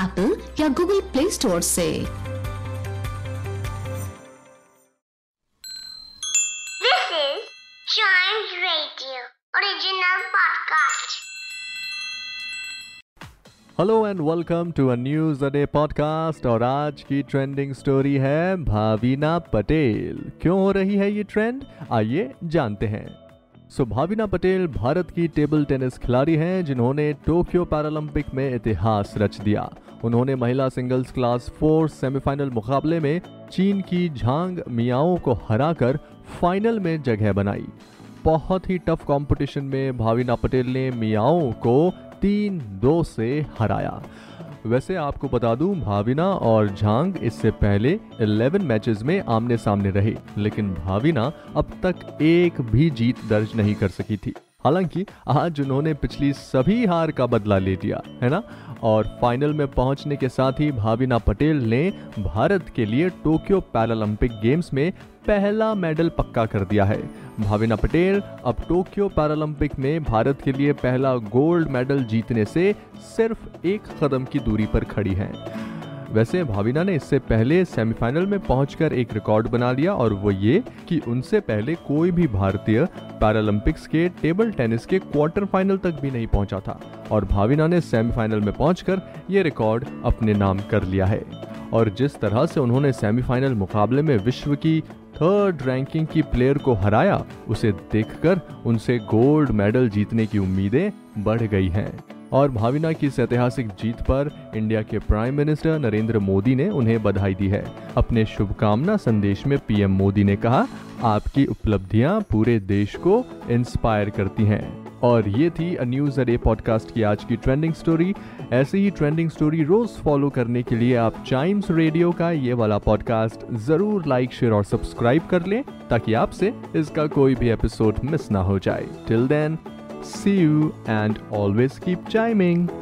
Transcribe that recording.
Apple या Google Play Store से। This is Chimes Radio, original podcast. Hello and welcome to a news a day podcast और आज की trending story है भावीना पटेल। क्यों हो रही है ये ट्रेंड आइए जानते हैं। सो भावीना पटेल भारत की टेबल टेनिस खिलाड़ी हैं, जिन्होंने टोक्यो पैरालंपिक में इतिहास रच दिया। उन्होंने महिला सिंगल्स क्लास फोर सेमीफाइनल मुकाबले में चीन की झांग मियाओ को हराकर फाइनल में जगह बनाई। बहुत ही टफ कंपटीशन में भाविना पटेल ने मियाओ को तीन दो से हराया। वैसे आपको बता दूँ, भाविना और झांग इससे पहले 11 मैचेस में आमने सामने रहे, लेकिन भाविना अब तक एक भी जीत दर्ज नहीं कर सकी थी। हालाँकि, आज उन्होंने पिछली सभी हार का बदला ले लिया, है ना? और फाइनल में पहुँचने के साथ ही भाविना पटेल ने भारत के लिए टोक्यो पैरालंपिक गेम्स में पहला मेडल पक्का कर दिया है। भाविना पटेल अब टोक्यो पैरालंपिक में भारत के लिए पहला गोल्ड मेडल जीतने से सिर्फ़ एक कदम की दूरी पर खड़ी हैं। वैसे भाविना ने इससे पहले सेमीफाइनल में पहुंचकर एक रिकॉर्ड बना लिया और वो ये कि उनसे पहले कोई भी भारतीय पैरालंपिक्स के टेबल टेनिस के क्वार्टर फाइनल तक भी नहीं पहुँचा था और भाविना ने सेमीफाइनल में पहुंचकर ये रिकॉर्ड अपने नाम कर लिया है। और जिस तरह से उन्होंने सेमीफाइनल मुकाबले में विश्व की थर्ड रैंकिंग की प्लेयर को हराया, उसे देखकर उनसे गोल्ड मेडल जीतने की उम्मीदें बढ़ गई हैं। और भाविना की इस ऐतिहासिक जीत पर इंडिया के प्राइम मिनिस्टर नरेंद्र मोदी ने उन्हें बधाई दी है। अपने शुभकामना संदेश में पीएम मोदी ने कहा, आपकी उपलब्धियाँ पूरे देश को इंस्पायर करती हैं। और ये थी अ न्यूज़ अरे पॉडकास्ट की आज की ट्रेंडिंग स्टोरी ऐसे ही ट्रेंडिंग स्टोरी रोज फॉलो करने के लिए आप चाइम्स रेडियो का ये वाला पॉडकास्ट ज़रूर लाइक शेयर और सब्सक्राइब कर लें, ताकि आपसे इसका कोई भी एपिसोड मिस ना हो जाए till then see you and always keep chiming.